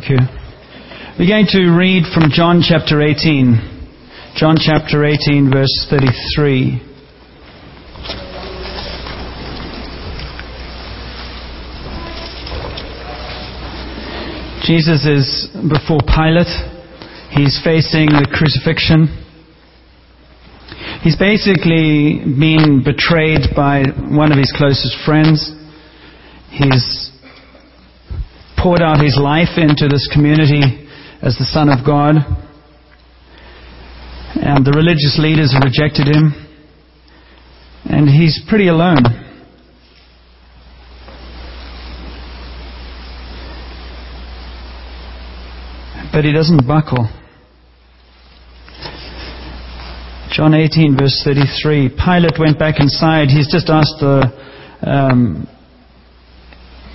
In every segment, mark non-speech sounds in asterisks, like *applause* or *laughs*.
Thank you. We're going to read from John chapter 18. John chapter 18, verse 33. Jesus is before Pilate. He's facing the crucifixion. He's basically been betrayed by one of his closest friends. He's poured out his life into this community as the Son of God. And the religious leaders rejected him. And he's pretty alone. but he doesn't buckle. John 18, verse 33. Pilate went back inside. He's just asked the. Um,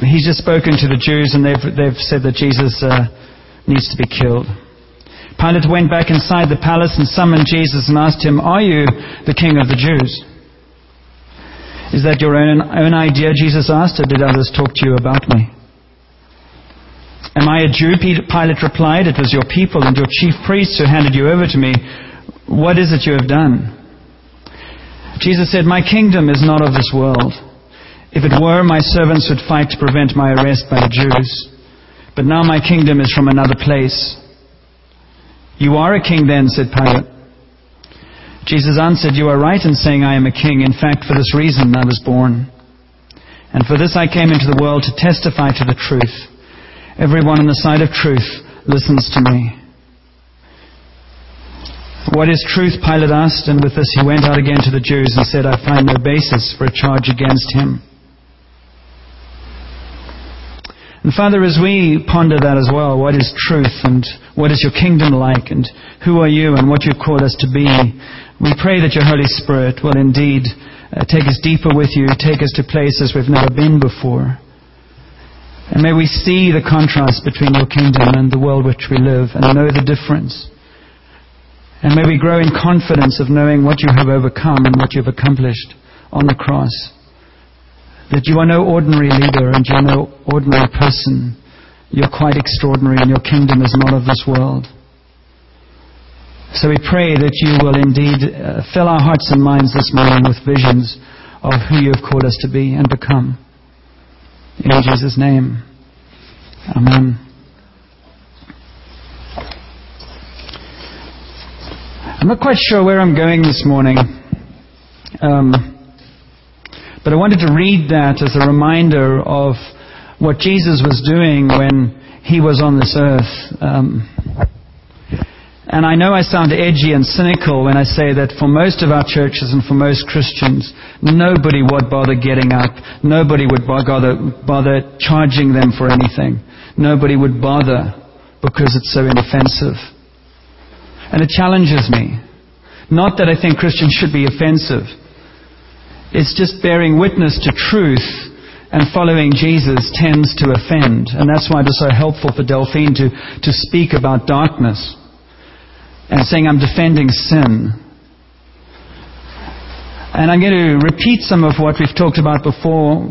he's just spoken to the Jews, and they've, they've said that Jesus uh, needs to be killed. Pilate went back inside the palace and summoned Jesus and asked him, Are you the king of the Jews? Is that your own, own idea, Jesus asked, or did others talk to you about me? Am I a Jew? Pilate replied, It was your people and your chief priests who handed you over to me. What is it you have done? Jesus said, My kingdom is not of this world. If it were, my servants would fight to prevent my arrest by the Jews. But now my kingdom is from another place. You are a king then, said Pilate. Jesus answered, You are right in saying I am a king. In fact, for this reason I was born. And for this I came into the world to testify to the truth. Everyone on the side of truth listens to me. What is truth? Pilate asked, and with this he went out again to the Jews and said, I find no basis for a charge against him. And Father, as we ponder that as well, what is truth and what is your kingdom like and who are you and what you've called us to be, we pray that your Holy Spirit will indeed uh, take us deeper with you, take us to places we've never been before. And may we see the contrast between your kingdom and the world which we live and know the difference. And may we grow in confidence of knowing what you have overcome and what you've accomplished on the cross. That you are no ordinary leader and you're no ordinary person. You're quite extraordinary and your kingdom is not of this world. So we pray that you will indeed uh, fill our hearts and minds this morning with visions of who you have called us to be and become. In Jesus' name. Amen. I'm not quite sure where I'm going this morning. Um, but I wanted to read that as a reminder of what Jesus was doing when he was on this earth. Um, and I know I sound edgy and cynical when I say that for most of our churches and for most Christians, nobody would bother getting up. Nobody would bother, bother charging them for anything. Nobody would bother because it's so inoffensive. And it challenges me. Not that I think Christians should be offensive. It's just bearing witness to truth and following Jesus tends to offend. And that's why it was so helpful for Delphine to, to speak about darkness and saying I'm defending sin. And I'm going to repeat some of what we've talked about before,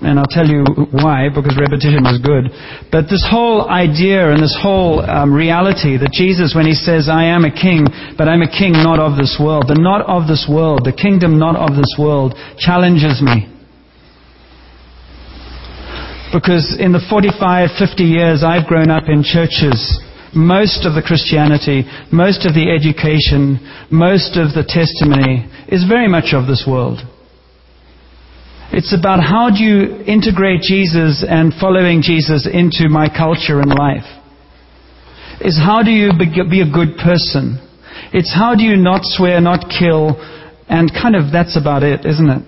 and I'll tell you why, because repetition is good. But this whole idea and this whole um, reality that Jesus, when he says, I am a king, but I'm a king not of this world, the not of this world, the kingdom not of this world, challenges me. Because in the 45, 50 years I've grown up in churches most of the Christianity, most of the education, most of the testimony is very much of this world. It's about how do you integrate Jesus and following Jesus into my culture and life. Is how do you be a good person? It's how do you not swear, not kill, and kind of that's about it, isn't it?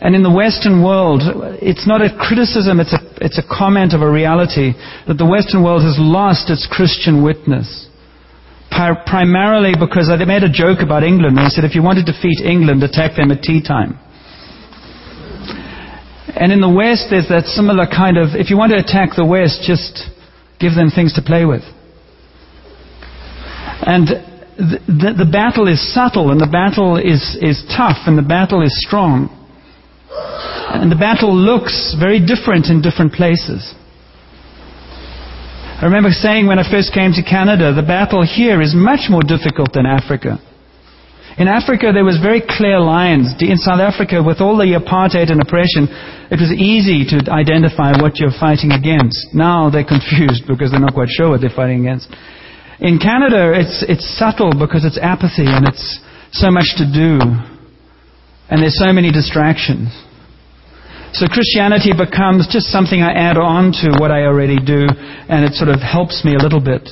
And in the Western world, it's not a criticism, it's a, it's a comment of a reality that the Western world has lost its Christian witness. Primarily because they made a joke about England. And they said if you want to defeat England, attack them at tea time. And in the West, there's that similar kind of, if you want to attack the West, just give them things to play with. And the, the, the battle is subtle, and the battle is, is tough, and the battle is strong. And the battle looks very different in different places. I remember saying when I first came to Canada, the battle here is much more difficult than Africa. In Africa, there was very clear lines. In South Africa, with all the apartheid and oppression, it was easy to identify what you're fighting against. Now they're *laughs* confused because they're not quite sure what they're fighting against. In Canada, it's, it's subtle because it's apathy and it's so much to do. And there's so many distractions. So Christianity becomes just something I add on to what I already do, and it sort of helps me a little bit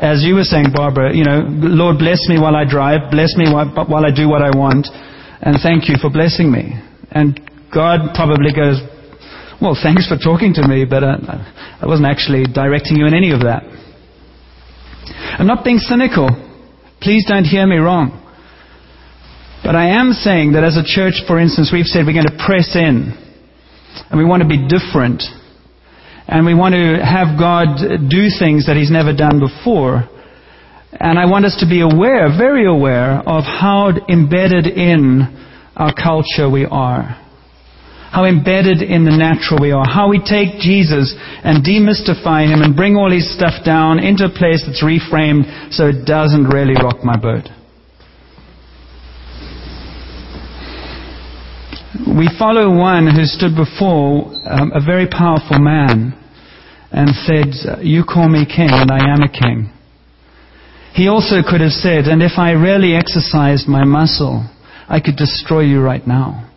as you were saying, Barbara, you know, Lord, bless me while I drive, bless me while, while I do what I want, and thank you for blessing me. And God probably goes, well, thanks for talking to me, but uh, I wasn't actually directing you in any of that. I'm not being cynical. Please don't hear me wrong. But I am saying that as a church, for instance, we've said we're going to press in and we want to be different and we want to have God do things that He's never done before. And I want us to be aware, very aware, of how embedded in our culture we are. How embedded in the natural we are. How we take Jesus and demystify Him and bring all His stuff down into a place that's reframed so it doesn't really rock my boat. We follow one who stood before um, a very powerful man and said, You call me king, and I am a king. He also could have said, And if I really exercised my muscle, I could destroy you right now.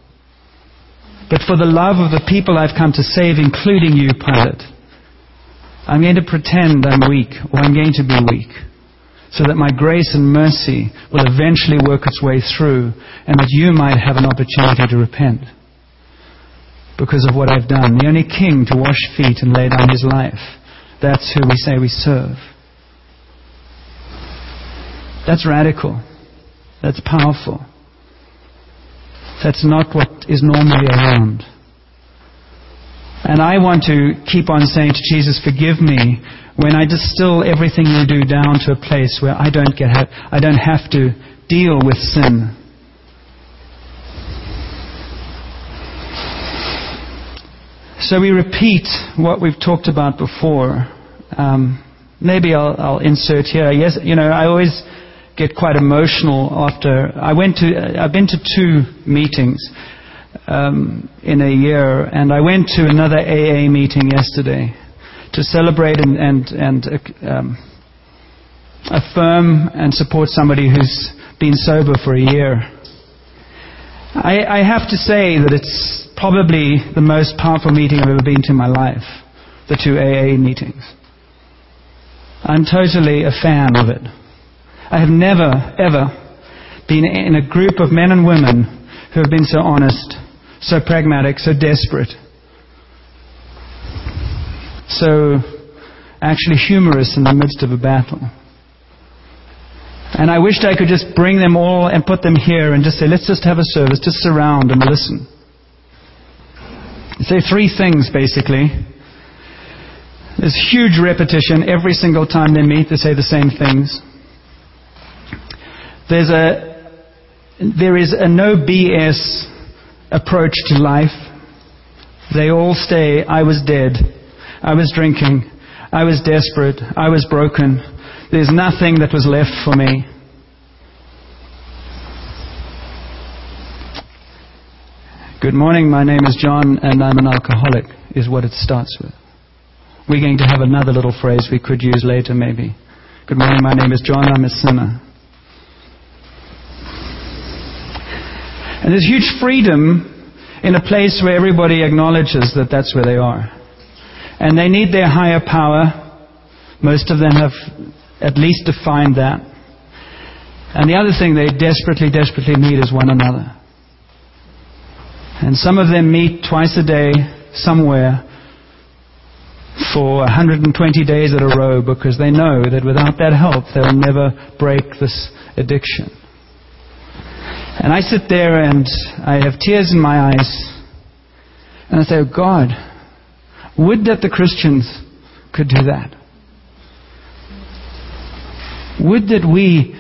But for the love of the people I've come to save, including you, Pilate, I'm going to pretend I'm weak, or I'm going to be weak, so that my grace and mercy will eventually work its way through, and that you might have an opportunity to repent because of what I've done. The only king to wash feet and lay down his life. That's who we say we serve. That's radical. That's powerful. That's not what is normally around. And I want to keep on saying to Jesus, forgive me when I distill everything you do down to a place where I don't get, I don't have to deal with sin So we repeat what we've talked about before. Um, maybe I'll, I'll, insert here. Yes, you know, I always get quite emotional after I went to. I've been to two meetings um, in a year, and I went to another AA meeting yesterday to celebrate and and, and um, affirm and support somebody who's been sober for a year. I, I have to say that it's probably the most powerful meeting I've ever been to in my life, the two AA meetings. I'm totally a fan of it. I have never, ever been in a group of men and women who have been so honest, so pragmatic, so desperate, so actually humorous in the midst of a battle. And I wished I could just bring them all and put them here and just say, let's just have a service, just surround and listen. Say three things basically. There's huge repetition every single time they meet. They say the same things. There's a there is a no BS approach to life. They all stay. I was dead. I was drinking. I was desperate. I was broken. There's nothing that was left for me. Good morning, my name is John and I'm an alcoholic, is what it starts with. We're going to have another little phrase we could use later, maybe. Good morning, my name is John, I'm a sinner. And there's huge freedom in a place where everybody acknowledges that that's where they are. And they need their higher power. Most of them have at least defined that. And the other thing they desperately, desperately need is one another. And some of them meet twice a day somewhere for 120 days at a row because they know that without that help they'll never break this addiction. And I sit there and I have tears in my eyes and I say, oh God, would that the Christians could do that. Would that we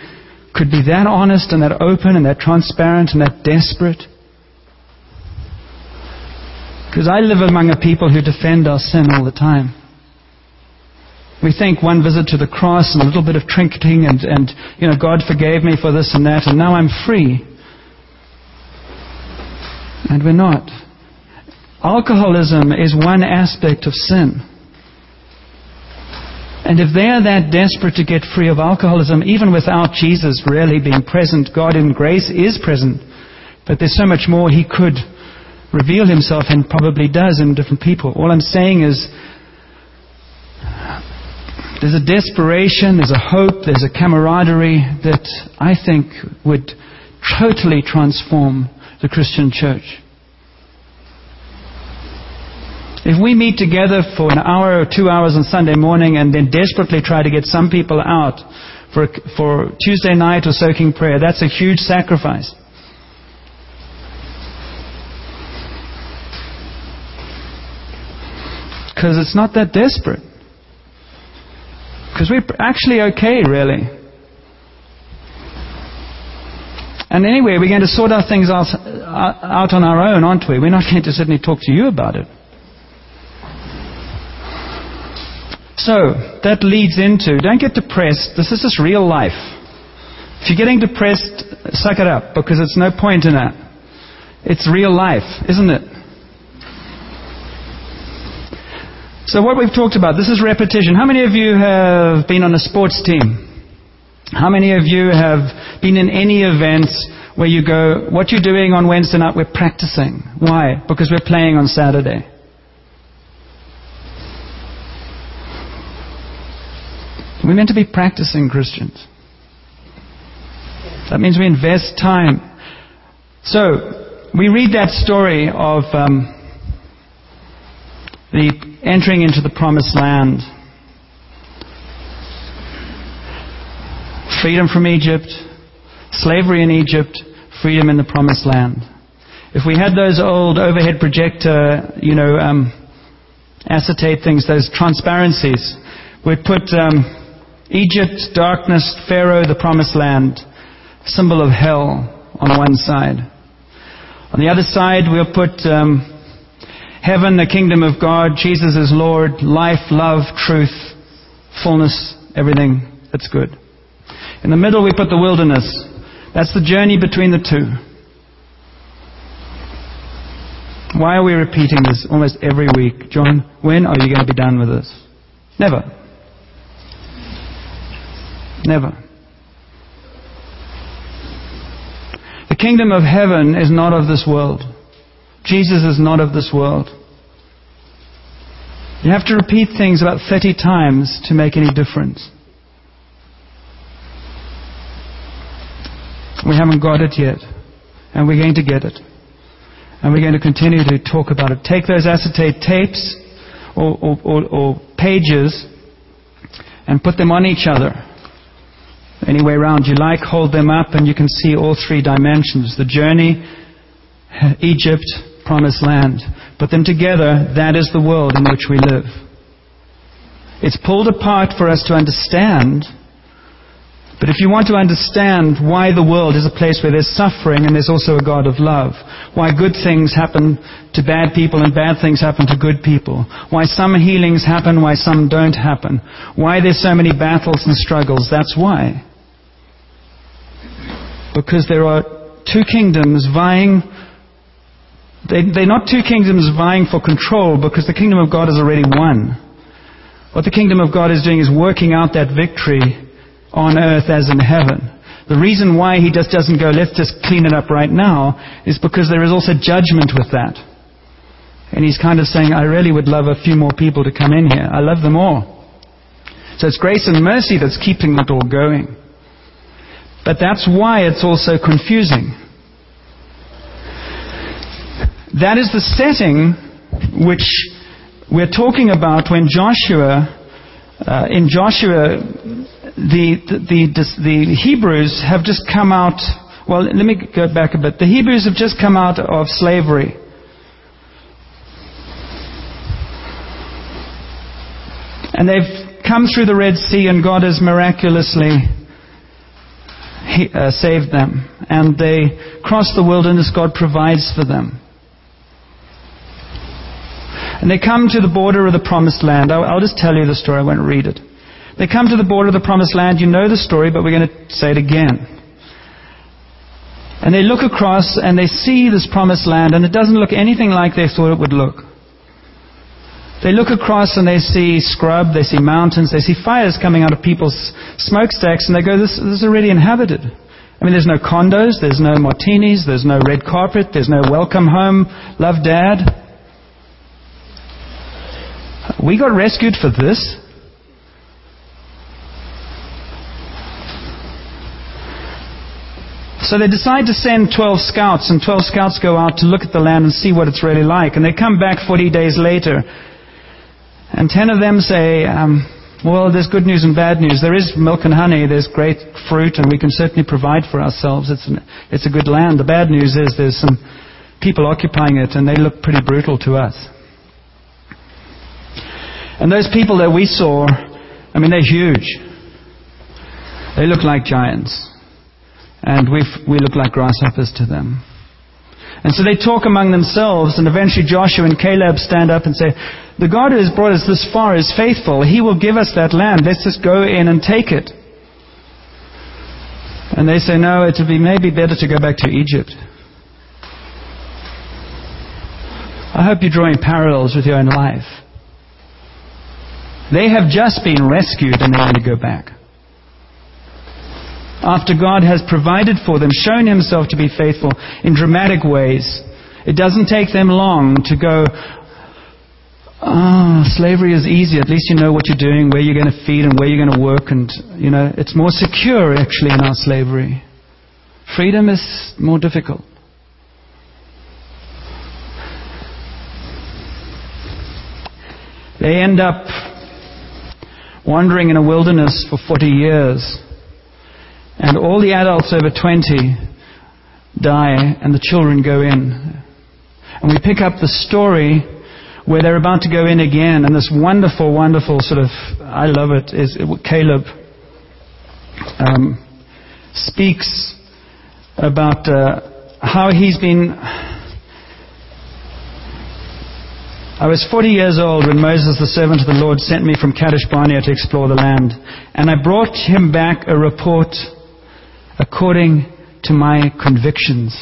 could be that honest and that open and that transparent and that desperate because I live among a people who defend our sin all the time. We think one visit to the cross and a little bit of trinketing and, and, you know, God forgave me for this and that and now I'm free. And we're not. Alcoholism is one aspect of sin. And if they are that desperate to get free of alcoholism, even without Jesus really being present, God in grace is present. But there's so much more He could reveal Himself and probably does in different people. All I'm saying is there's a desperation, there's a hope, there's a camaraderie that I think would totally transform the Christian church. If we meet together for an hour or two hours on Sunday morning and then desperately try to get some people out for, for Tuesday night or soaking prayer, that's a huge sacrifice. Because it's not that desperate. Because we're actually okay, really. And anyway, we're going to sort our things out, uh, out on our own, aren't we? We're not going to suddenly talk to you about it. So, that leads into don't get depressed. This is just real life. If you're getting depressed, suck it up because it's no point in that. It's real life, isn't it? So, what we've talked about, this is repetition. How many of you have been on a sports team? How many of you have been in any events where you go, what you're doing on Wednesday night, we're practicing. Why? Because we're playing on Saturday. We're meant to be practicing Christians. That means we invest time. So, we read that story of um, the entering into the promised land. Freedom from Egypt, slavery in Egypt, freedom in the promised land. If we had those old overhead projector, you know, um, acetate things, those transparencies, we'd put um, Egypt, darkness, Pharaoh, the promised land, symbol of hell on one side. On the other side, we'll put um, heaven, the kingdom of God, Jesus is Lord, life, love, truth, fullness, everything that's good. In the middle, we put the wilderness. That's the journey between the two. Why are we repeating this almost every week? John, when are you going to be done with this? Never. Never. The kingdom of heaven is not of this world. Jesus is not of this world. You have to repeat things about 30 times to make any difference. We haven't got it yet. And we're going to get it. And we're going to continue to talk about it. Take those acetate tapes or, or, or, or pages and put them on each other any way around you like, hold them up and you can see all three dimensions. The journey, *laughs* Egypt, promised land. Put them together, that is the world in which we live. It's pulled apart for us to understand but if you want to understand why the world is a place where there's suffering and there's also a God of love, why good things happen to bad people and bad things happen to good people, why some healings happen, why some don't happen, why there's so many battles and struggles, that's why. Because there are two kingdoms vying they, they're not two kingdoms vying for control because the kingdom of God is already won. What the kingdom of God is doing is working out that victory on earth as in heaven. The reason why he just doesn't go, let's just clean it up right now, is because there is also judgment with that. And he's kind of saying, I really would love a few more people to come in here. I love them all. So it's grace and mercy that's keeping it all going. But that's why it's also confusing. That is the setting which we're talking about when Joshua, uh, in Joshua, the, the, the, the Hebrews have just come out. Well, let me go back a bit. The Hebrews have just come out of slavery. And they've come through the Red Sea, and God has miraculously uh, saved them. And they cross the wilderness, God provides for them. And they come to the border of the promised land. I'll, I'll just tell you the story, I won't read it. They come to the border of the promised land. You know the story, but we're going to say it again. And they look across and they see this promised land, and it doesn't look anything like they thought it would look. They look across and they see scrub, they see mountains, they see fires coming out of people's smokestacks, and they go, this, this is already inhabited. I mean, there's no condos, there's no martinis, there's no red carpet, there's no welcome home, love dad. We got rescued for this. So they decide to send 12 scouts, and 12 scouts go out to look at the land and see what it's really like. And they come back 40 days later, and ten of them say, um, well, there's good news and bad news. There is milk and honey, there's great fruit, and we can certainly provide for ourselves. It's, an, it's a good land. The bad news is there's some people occupying it, and they look pretty brutal to us. And those people that we saw, I mean, they're huge. They look like giants. And we we look like grasshoppers to them. And so they talk among themselves, and eventually Joshua and Caleb stand up and say, The God who has brought us this far is faithful. He will give us that land. Let's just go in and take it. And they say, No, it would be maybe better to go back to Egypt. I hope you're drawing parallels with your own life. They have just been rescued and they want to go back after God has provided for them, shown himself to be faithful in dramatic ways. It doesn't take them long to go, ah, oh, slavery is easy. At least you know what you're doing, where you're going to feed and where you're going to work. And, you know, it's more secure actually in our slavery. Freedom is more difficult. They end up wandering in a wilderness for 40 years. And all the adults over 20 die and the children go in. And we pick up the story where they're about to go in again and this wonderful, wonderful sort of, I love it, is Caleb um, speaks about uh, how he's been I was 40 years old when Moses, the servant of the Lord, sent me from Kadesh Barnea to explore the land. And I brought him back a report according to my convictions.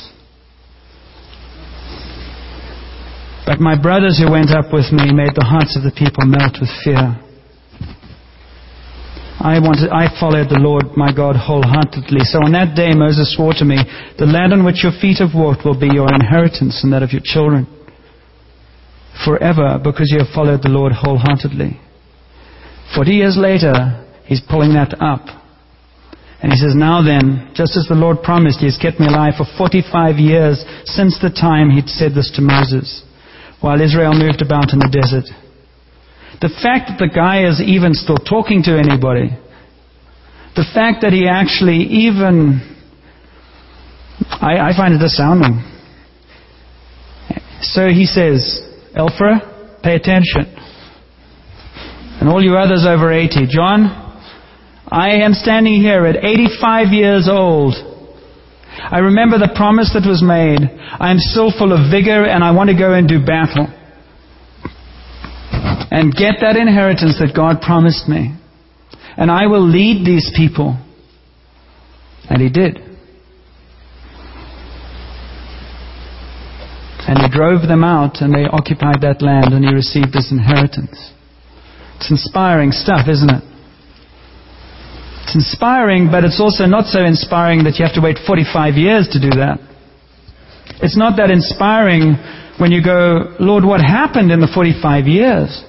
But my brothers who went up with me made the hearts of the people melt with fear. I wanted, I followed the Lord my God wholeheartedly. So on that day Moses swore to me, the land on which your feet have walked will be your inheritance and that of your children forever because you have followed the Lord wholeheartedly. Forty years later, he's pulling that up. And he says, Now then, just as the Lord promised, he has kept me alive for 45 years since the time he'd said this to Moses, while Israel moved about in the desert. The fact that the guy is even still talking to anybody, the fact that he actually even, I, I find it astounding. So he says, Elphra, pay attention. And all you others over 80, John, I am standing here at 85 years old. I remember the promise that was made. I am still full of vigor and I want to go and do battle. And get that inheritance that God promised me. And I will lead these people. And he did. And he drove them out and they occupied that land and he received his inheritance. It's inspiring stuff, isn't it? It's inspiring, but it's also not so inspiring that you have to wait 45 years to do that. It's not that inspiring when you go, Lord, what happened in the 45 years?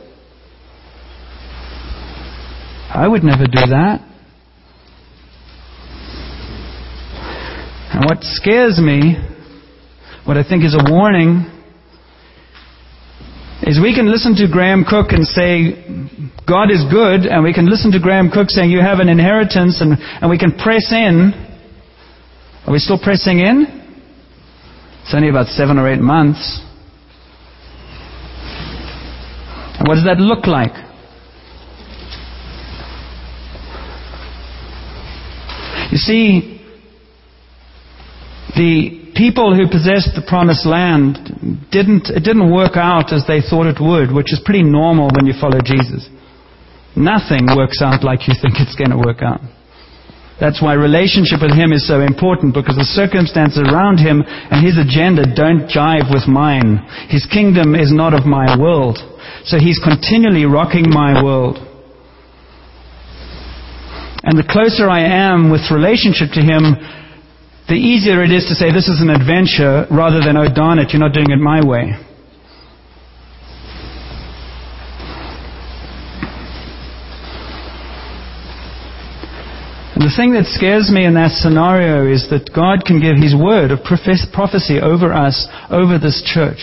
I would never do that. And what scares me, what I think is a warning, is we can listen to Graham Cooke and say, God is good, and we can listen to Graham Cooke saying, You have an inheritance, and, and we can press in. Are we still pressing in? It's only about seven or eight months. And what does that look like? You see, the people who possessed the promised land didn't, it didn't work out as they thought it would, which is pretty normal when you follow Jesus. Nothing works out like you think it's going to work out. That's why relationship with Him is so important because the circumstances around Him and His agenda don't jive with mine. His kingdom is not of my world. So He's continually rocking my world. And the closer I am with relationship to Him, the easier it is to say this is an adventure rather than, oh darn it, you're not doing it my way. And the thing that scares me in that scenario is that God can give His word of prophecy over us, over this church.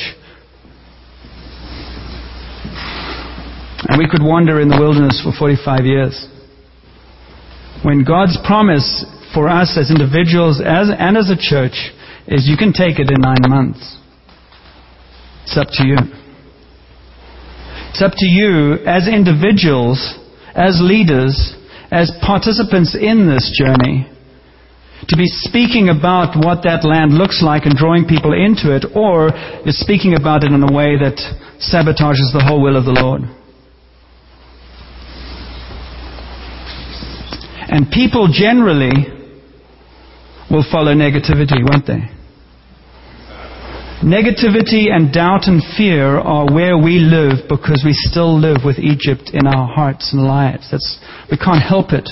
And we could wander in the wilderness for 45 years. When God's promise for us as individuals as, and as a church is you can take it in nine months. It's up to you. It's up to you as individuals, as leaders, as participants in this journey to be speaking about what that land looks like and drawing people into it, or is speaking about it in a way that sabotages the whole will of the Lord. And people generally will follow negativity, won't they? Negativity and doubt and fear are where we live because we still live with Egypt in our hearts and lives. That's, we can't help it.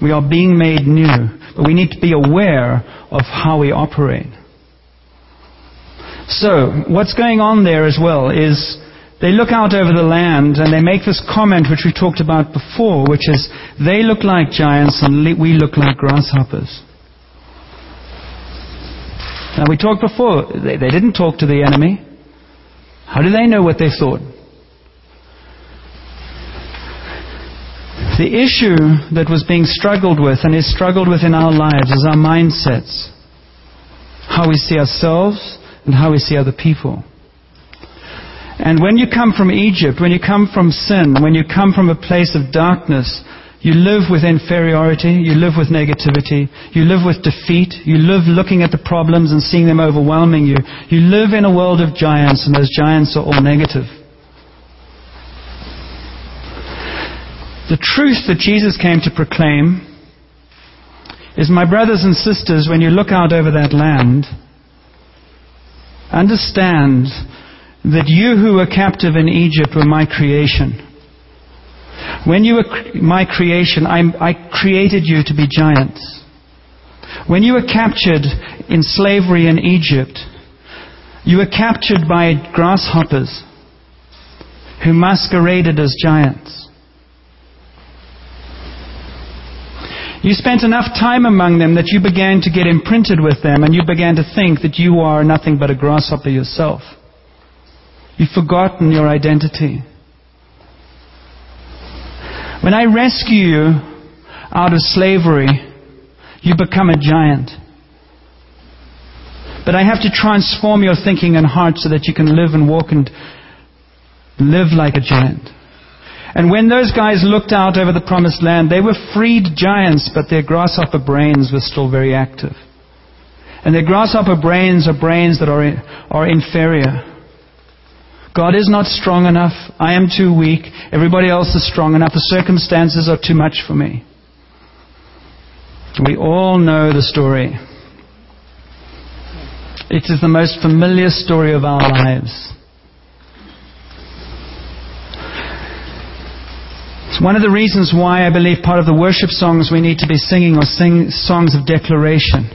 We are being made new, but we need to be aware of how we operate. So, what's going on there as well is they look out over the land and they make this comment which we talked about before, which is, they look like giants and we look like grasshoppers. Now we talked before, they, they didn't talk to the enemy. How do they know what they thought? The issue that was being struggled with and is struggled with in our lives is our mindsets. How we see ourselves and how we see other people. And when you come from Egypt, when you come from sin, when you come from a place of darkness, you live with inferiority, you live with negativity, you live with defeat, you live looking at the problems and seeing them overwhelming you. You live in a world of giants, and those giants are all negative. The truth that Jesus came to proclaim is, my brothers and sisters, when you look out over that land, understand that you who were captive in Egypt were my creation. When you were my creation, I, created you to be giants. When you were captured in slavery in Egypt, you were captured by grasshoppers who masqueraded as giants. You spent enough time among them that you began to get imprinted with them and you began to think that you are nothing but a grasshopper yourself. You've forgotten your identity. When I rescue you out of slavery, you become a giant. But I have to transform your thinking and heart so that you can live and walk and live like a giant. And when those guys looked out over the promised land, they were freed giants, but their grasshopper brains were still very active. And their grasshopper brains are brains that are, are inferior. God is not strong enough. I am too weak. Everybody else is strong enough. The circumstances are too much for me. We all know the story. It is the most familiar story of our lives. It's one of the reasons why I believe part of the worship songs we need to be singing are sing songs of declaration.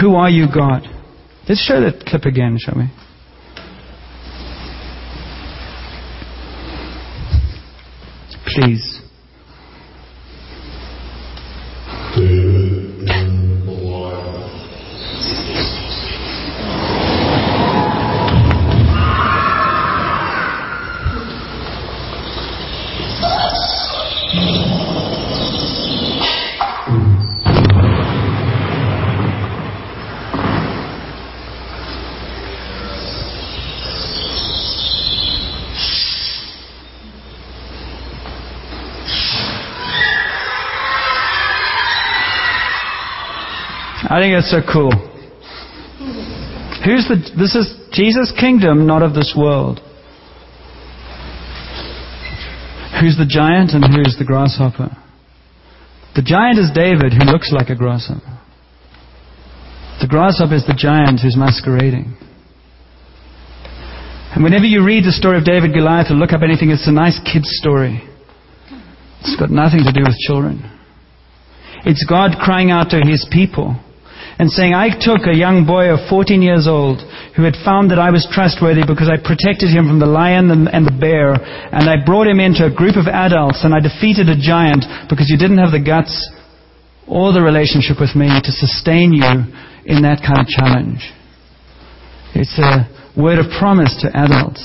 Who are you, God? Let's show that clip again, shall we? Please. Think that's so cool. Who's the, this is Jesus' kingdom, not of this world. Who's the giant and who's the grasshopper? The giant is David, who looks like a grasshopper. The grasshopper is the giant who's masquerading. And whenever you read the story of David Goliath or look up anything, it's a nice kid's story. It's got nothing to do with children. It's God crying out to his people and saying, I took a young boy of 14 years old who had found that I was trustworthy because I protected him from the lion and the bear, and I brought him into a group of adults, and I defeated a giant because you didn't have the guts or the relationship with me to sustain you in that kind of challenge. It's a word of promise to adults.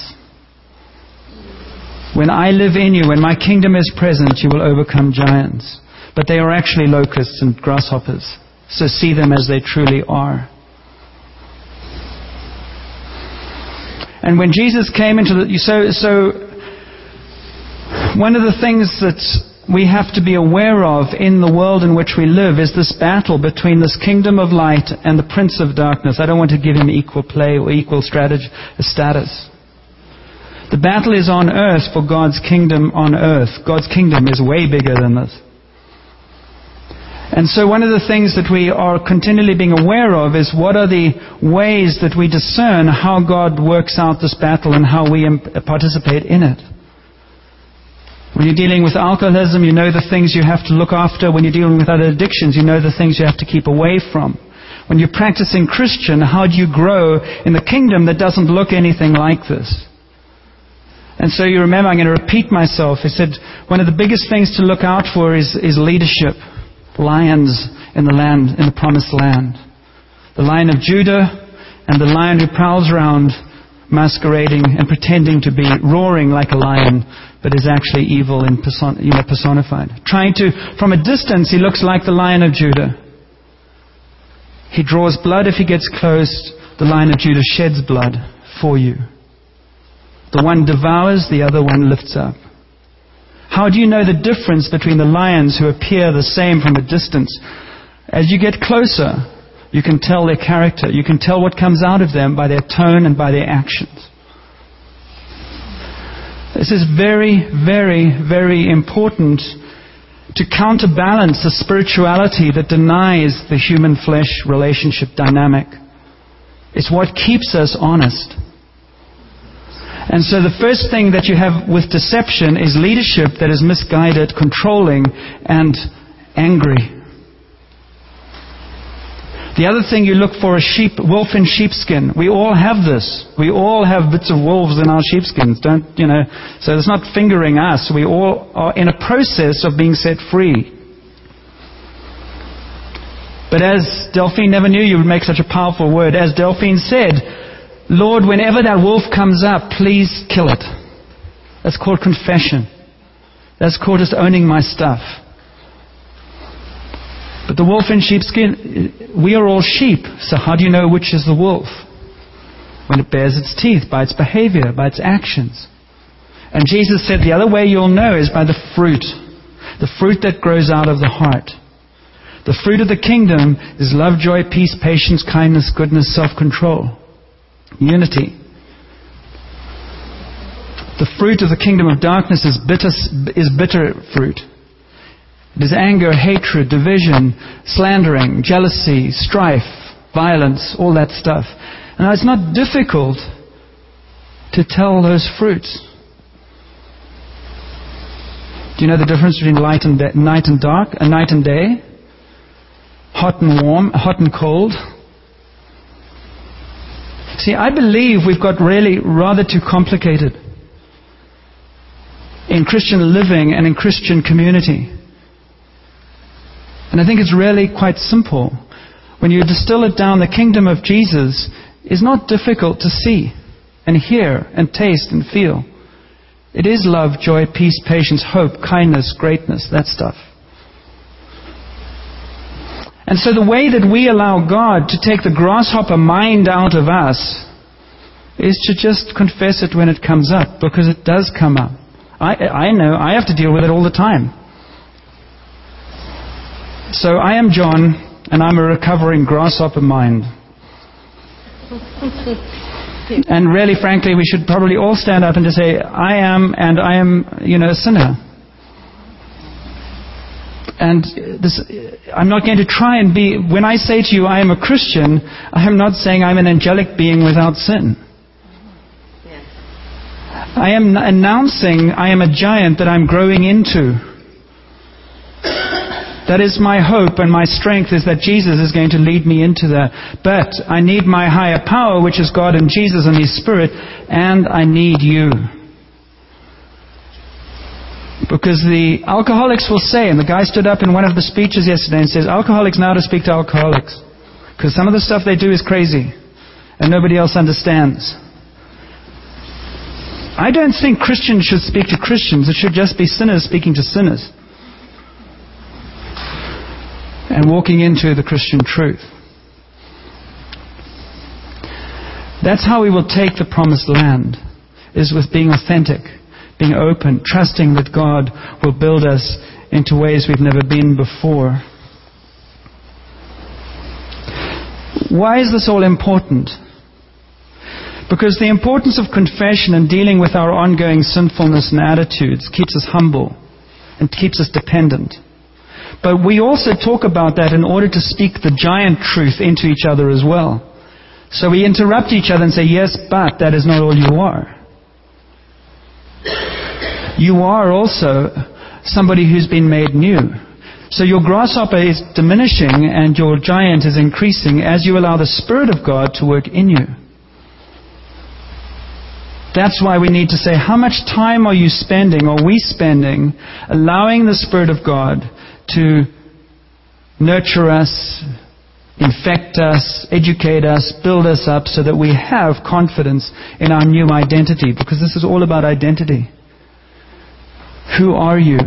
When I live in you, when my kingdom is present, you will overcome giants. But they are actually locusts and grasshoppers. So see them as they truly are. And when Jesus came into the so so one of the things that we have to be aware of in the world in which we live is this battle between this kingdom of light and the prince of darkness. I don't want to give him equal play or equal strategy, uh, status. The battle is on earth for God's kingdom on earth. God's kingdom is way bigger than this. And so one of the things that we are continually being aware of is what are the ways that we discern how God works out this battle and how we participate in it. When you're dealing with alcoholism, you know the things you have to look after. When you're dealing with other addictions, you know the things you have to keep away from. When you're practicing Christian, how do you grow in the kingdom that doesn't look anything like this? And so you remember, I'm going to repeat myself. I said, one of the biggest things to look out for is, is leadership lions in the land, in the promised land. The lion of Judah and the lion who prowls around masquerading and pretending to be roaring like a lion, but is actually evil and person, you know, personified. Trying to, from a distance, he looks like the lion of Judah. He draws blood if he gets close. The lion of Judah sheds blood for you. The one devours, the other one lifts up. How do you know the difference between the lions who appear the same from a distance? As you get closer, you can tell their character. You can tell what comes out of them by their tone and by their actions. This is very, very, very important to counterbalance the spirituality that denies the human flesh relationship dynamic. It's what keeps us honest. And so the first thing that you have with deception is leadership that is misguided, controlling, and angry. The other thing you look for is sheep, wolf in sheepskin. We all have this. We all have bits of wolves in our sheepskins, don't, you know. So it's not fingering us. We all are in a process of being set free. But as Delphine never knew you would make such a powerful word, as Delphine said, Lord, whenever that wolf comes up, please kill it. That's called confession. That's called just owning my stuff. But the wolf in sheepskin, we are all sheep, so how do you know which is the wolf? When it bares its teeth, by its behavior, by its actions. And Jesus said the other way you'll know is by the fruit. The fruit that grows out of the heart. The fruit of the kingdom is love, joy, peace, patience, kindness, goodness, self control unity. The fruit of the kingdom of darkness is bitter, is bitter fruit. It is anger, hatred, division, slandering, jealousy, strife, violence, all that stuff. Now, it's not difficult to tell those fruits. Do you know the difference between light and night and dark, a night and day, hot and warm, hot and cold? See, I believe we've got really rather too complicated in Christian living and in Christian community. And I think it's really quite simple. When you distill it down, the kingdom of Jesus is not difficult to see and hear and taste and feel. It is love, joy, peace, patience, hope, kindness, greatness, that stuff. And so the way that we allow God to take the grasshopper mind out of us is to just confess it when it comes up, because it does come up. I, I know I have to deal with it all the time. So I am John, and I'm a recovering grasshopper mind. *laughs* and really, frankly, we should probably all stand up and just say, I am, and I am, you know, a sinner. And this, I'm not going to try and be, when I say to you, I am a Christian, I am not saying I'm an angelic being without sin. I am announcing I am a giant that I'm growing into. That is my hope and my strength is that Jesus is going to lead me into that. But I need my higher power, which is God and Jesus and His Spirit, and I need you. Because the alcoholics will say, and the guy stood up in one of the speeches yesterday and says, alcoholics now to speak to alcoholics. Because some of the stuff they do is crazy, and nobody else understands. I don't think Christians should speak to Christians. It should just be sinners speaking to sinners. And walking into the Christian truth. That's how we will take the promised land, is with being authentic being open, trusting that God will build us into ways we've never been before. Why is this all important? Because the importance of confession and dealing with our ongoing sinfulness and attitudes keeps us humble and keeps us dependent. But we also talk about that in order to speak the giant truth into each other as well. So we interrupt each other and say, yes, but that is not all you are. You are also somebody who's been made new. So your grasshopper is diminishing and your giant is increasing as you allow the Spirit of God to work in you. That's why we need to say, how much time are you spending, or we spending, allowing the Spirit of God to nurture us, infect us, educate us, build us up so that we have confidence in our new identity? Because this is all about identity. Who are you?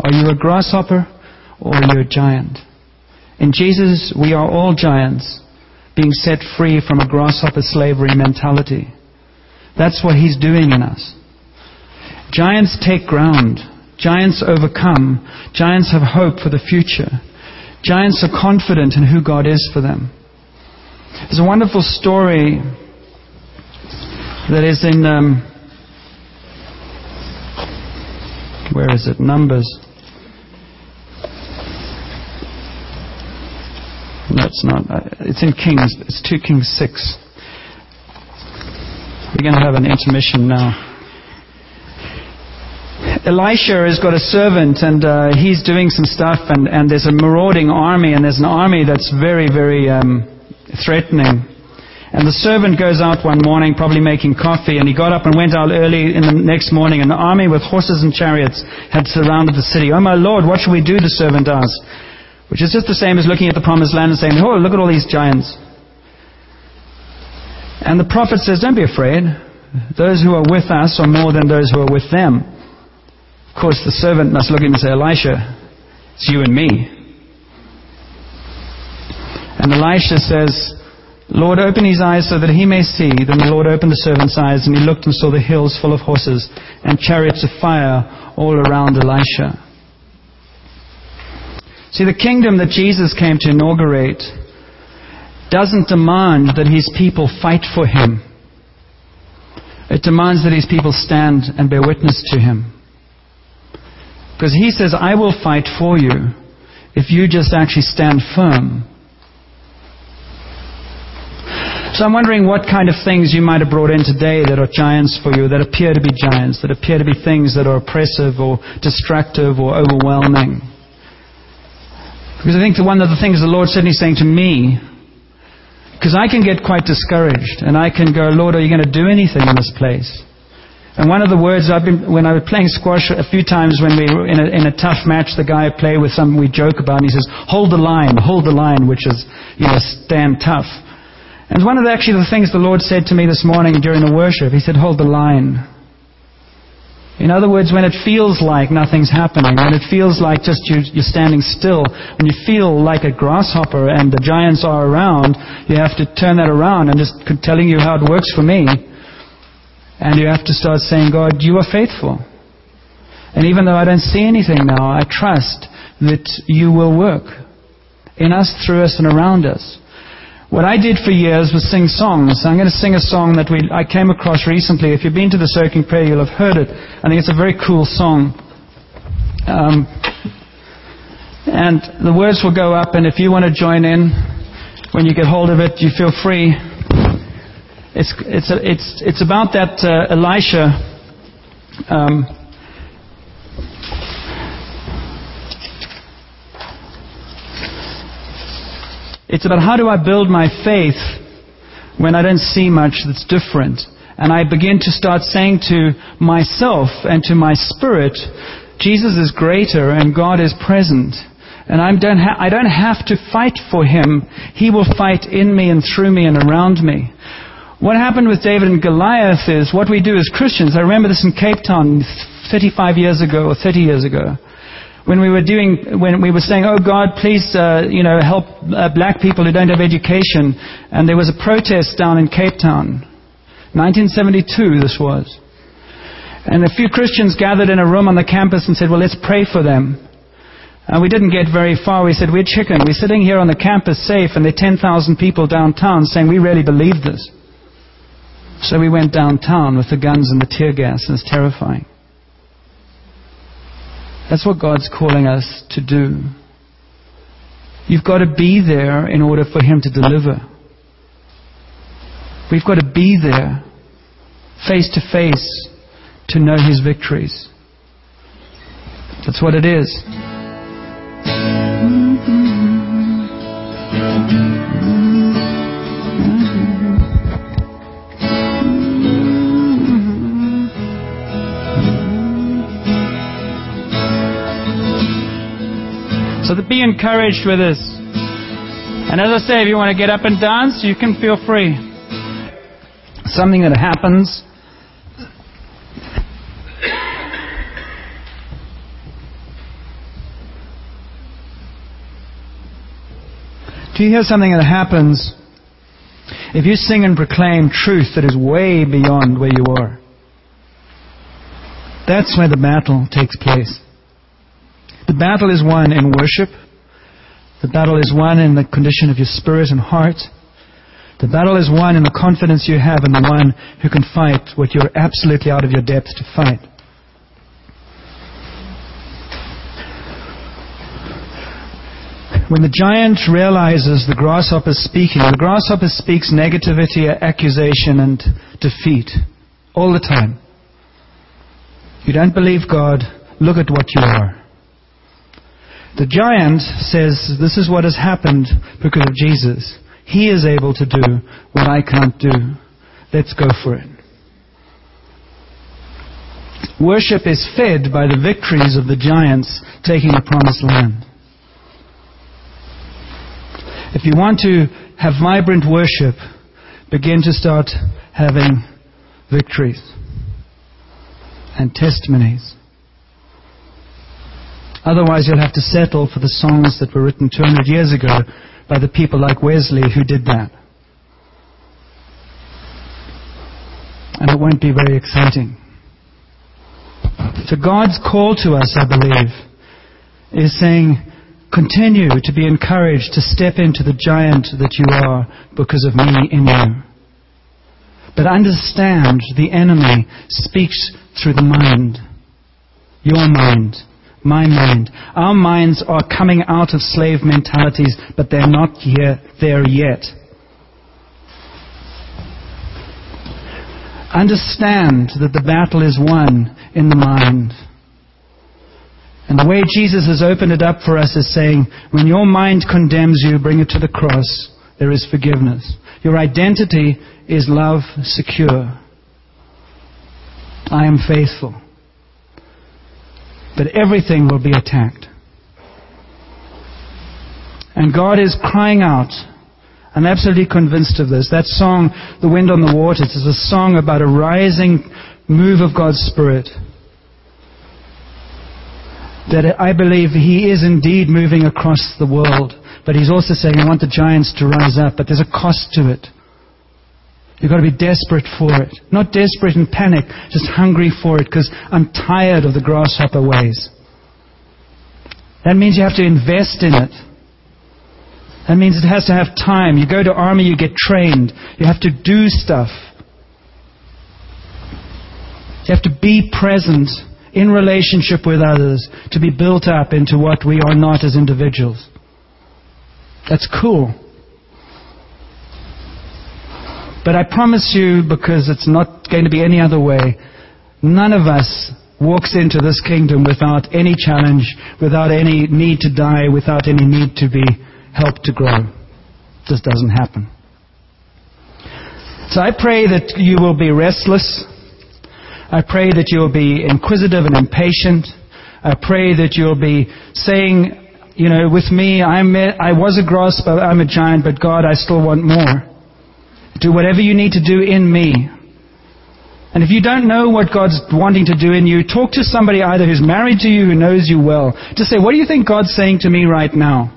Are you a grasshopper or are you a giant? In Jesus, we are all giants being set free from a grasshopper slavery mentality. That's what He's doing in us. Giants take ground. Giants overcome. Giants have hope for the future. Giants are confident in who God is for them. There's a wonderful story that is in um, Where is it? Numbers. That's not. Uh, it's in Kings. It's 2 Kings 6. We're going to have an intermission now. Elisha has got a servant and uh, he's doing some stuff and, and there's a marauding army and there's an army that's very, very um, threatening. And the servant goes out one morning, probably making coffee, and he got up and went out early in the next morning, and the army with horses and chariots had surrounded the city. Oh, my Lord, what shall we do? The servant asked. Which is just the same as looking at the promised land and saying, Oh, look at all these giants. And the prophet says, Don't be afraid. Those who are with us are more than those who are with them. Of course, the servant must look at him and say, Elisha, it's you and me. And Elisha says, Lord, open his eyes so that he may see. Then the Lord opened the servant's eyes, and he looked and saw the hills full of horses and chariots of fire all around Elisha. See, the kingdom that Jesus came to inaugurate doesn't demand that his people fight for him. It demands that his people stand and bear witness to him. Because he says, I will fight for you if you just actually stand firm so I'm wondering what kind of things you might have brought in today that are giants for you, that appear to be giants, that appear to be things that are oppressive or destructive or overwhelming. Because I think the one of the things the Lord certainly saying to me, because I can get quite discouraged and I can go, Lord, are you going to do anything in this place? And one of the words I've been, when I was playing squash a few times when we were in a, in a tough match, the guy I play with something we joke about, and he says, hold the line, hold the line, which is, you know, stand tough. And one of the, actually the things the Lord said to me this morning during the worship, He said, hold the line. In other words, when it feels like nothing's happening, when it feels like just you, you're standing still, when you feel like a grasshopper and the giants are around, you have to turn that around and just telling you how it works for me. And you have to start saying, God, you are faithful. And even though I don't see anything now, I trust that you will work in us, through us, and around us. What I did for years was sing songs. I'm going to sing a song that we, I came across recently. If you've been to the Soaking Prayer, you'll have heard it. I think it's a very cool song. Um, And the words will go up, and if you want to join in, when you get hold of it, you feel free. It's, it's, it's, it's about that uh, Elisha. Um, it's about how do I build my faith when I don't see much that's different. And I begin to start saying to myself and to my spirit, Jesus is greater and God is present. And I don't, ha- I don't have to fight for him. He will fight in me and through me and around me. What happened with David and Goliath is what we do as Christians. I remember this in Cape Town 35 years ago or 30 years ago. When we were doing, when we were saying, oh God, please, uh, you know, help uh, black people who don't have education. And there was a protest down in Cape Town. 1972 this was. And a few Christians gathered in a room on the campus and said, well, let's pray for them. And we didn't get very far. We said, we're chicken. We're sitting here on the campus safe, and there are 10,000 people downtown saying, we really believe this. So we went downtown with the guns and the tear gas, and it's terrifying. That's what God's calling us to do. You've got to be there in order for Him to deliver. We've got to be there, face to face, to know His victories. That's what it is. So be encouraged with this. And as I say, if you want to get up and dance, you can feel free. Something that happens. Do you hear something that happens if you sing and proclaim truth that is way beyond where you are? That's where the battle takes place. The battle is won in worship. The battle is won in the condition of your spirit and heart. The battle is won in the confidence you have in the one who can fight what you're absolutely out of your depth to fight. When the giant realizes the grasshopper is speaking, the grasshopper speaks negativity, accusation, and defeat all the time. You don't believe God, look at what you are. The giant says, This is what has happened because of Jesus. He is able to do what I can't do. Let's go for it. Worship is fed by the victories of the giants taking the promised land. If you want to have vibrant worship, begin to start having victories and testimonies. Otherwise, you'll have to settle for the songs that were written 200 years ago by the people like Wesley who did that. And it won't be very exciting. So God's call to us, I believe, is saying, continue to be encouraged to step into the giant that you are because of me in you. But understand the enemy speaks through the mind, your mind my mind. Our minds are coming out of slave mentalities, but they're not here, there yet. Understand that the battle is won in the mind. And the way Jesus has opened it up for us is saying, when your mind condemns you, bring it to the cross. There is forgiveness. Your identity is love secure. I am faithful but everything will be attacked. And God is crying out. I'm absolutely convinced of this. That song, The Wind on the Waters, is a song about a rising move of God's Spirit. That I believe He is indeed moving across the world. But He's also saying, I want the giants to rise up, but there's a cost to it. You've got to be desperate for it. Not desperate and panic, just hungry for it because I'm tired of the grasshopper ways. That means you have to invest in it. That means it has to have time. You go to army, you get trained. You have to do stuff. You have to be present in relationship with others, to be built up into what we are not as individuals. That's cool. But I promise you, because it's not going to be any other way, none of us walks into this kingdom without any challenge, without any need to die, without any need to be helped to grow. Just doesn't happen. So I pray that you will be restless. I pray that you'll be inquisitive and impatient. I pray that you'll be saying, you know, with me, I'm, I was a grasshopper, I'm a giant, but God, I still want more. Do whatever you need to do in me. And if you don't know what God's wanting to do in you, talk to somebody either who's married to you, who knows you well. Just say, what do you think God's saying to me right now?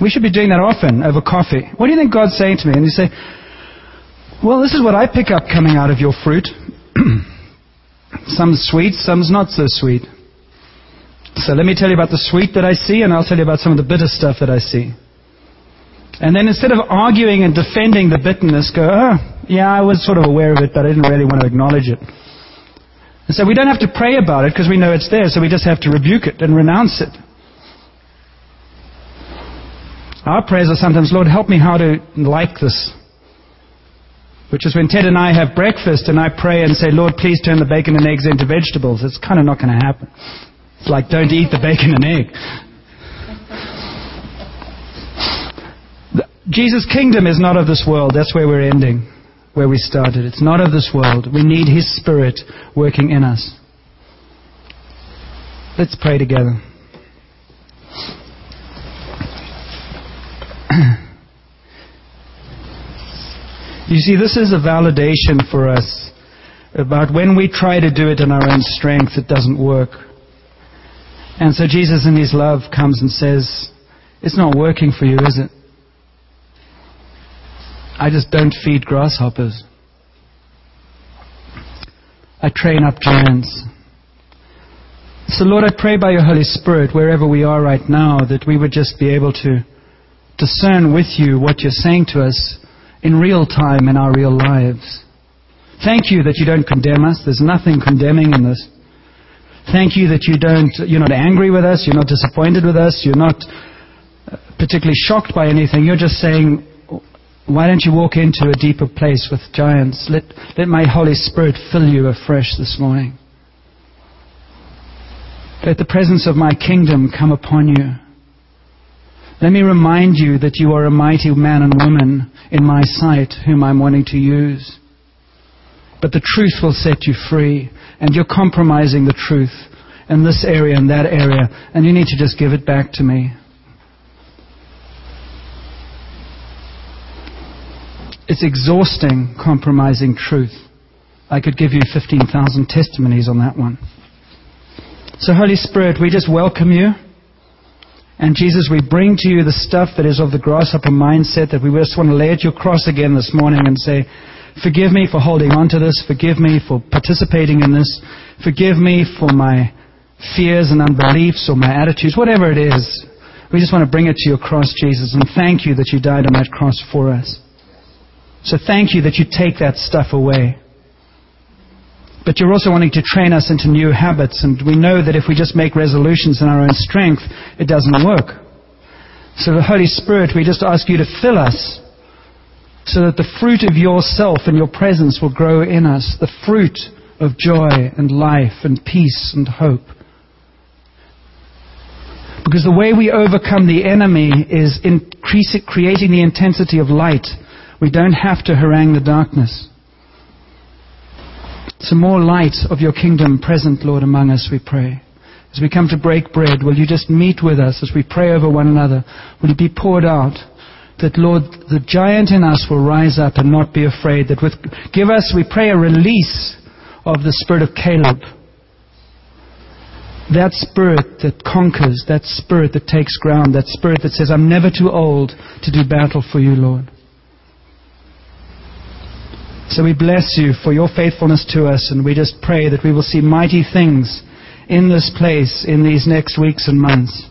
We should be doing that often over coffee. What do you think God's saying to me? And you say, well, this is what I pick up coming out of your fruit. *clears throat* some's sweet, some's not so sweet. So let me tell you about the sweet that I see, and I'll tell you about some of the bitter stuff that I see. And then instead of arguing and defending the bitterness, go, oh, yeah, I was sort of aware of it, but I didn't really want to acknowledge it. And so we don't have to pray about it because we know it's there, so we just have to rebuke it and renounce it. Our prayers are sometimes, Lord, help me how to like this. Which is when Ted and I have breakfast and I pray and say, Lord, please turn the bacon and eggs into vegetables. It's kind of not going to happen. It's like, don't eat the bacon and egg. Jesus' kingdom is not of this world. That's where we're ending, where we started. It's not of this world. We need His Spirit working in us. Let's pray together. *clears throat* you see, this is a validation for us about when we try to do it in our own strength, it doesn't work. And so Jesus, in His love, comes and says, It's not working for you, is it? I just don't feed grasshoppers. I train up giants. So, Lord, I pray by your Holy Spirit, wherever we are right now, that we would just be able to discern with you what you're saying to us in real time in our real lives. Thank you that you don't condemn us. There's nothing condemning in this. Thank you that you don't, you're not angry with us, you're not disappointed with us, you're not uh, particularly shocked by anything. You're just saying, why don't you walk into a deeper place with giants? Let, let my Holy Spirit fill you afresh this morning. Let the presence of my kingdom come upon you. Let me remind you that you are a mighty man and woman in my sight whom I'm wanting to use. But the truth will set you free, and you're compromising the truth in this area and that area, and you need to just give it back to me. It's exhausting compromising truth. I could give you 15,000 testimonies on that one. So, Holy Spirit, we just welcome you. And Jesus, we bring to you the stuff that is of the grasshopper mindset that we just want to lay at your cross again this morning and say, Forgive me for holding on to this. Forgive me for participating in this. Forgive me for my fears and unbeliefs or my attitudes, whatever it is. We just want to bring it to your cross, Jesus, and thank you that you died on that cross for us. So thank you that you take that stuff away. But you're also wanting to train us into new habits, and we know that if we just make resolutions in our own strength, it doesn't work. So the Holy Spirit, we just ask you to fill us so that the fruit of yourself and your presence will grow in us, the fruit of joy and life and peace and hope. Because the way we overcome the enemy is increase, creating the intensity of light we don't have to harangue the darkness. Some more light of your kingdom present, Lord, among us, we pray. As we come to break bread, will you just meet with us as we pray over one another? Will you be poured out? That, Lord, the giant in us will rise up and not be afraid. That with, give us, we pray, a release of the spirit of Caleb. That spirit that conquers, that spirit that takes ground, that spirit that says, I'm never too old to do battle for you, Lord. So we bless you for your faithfulness to us, and we just pray that we will see mighty things in this place in these next weeks and months.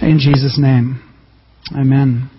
In Jesus' name, amen.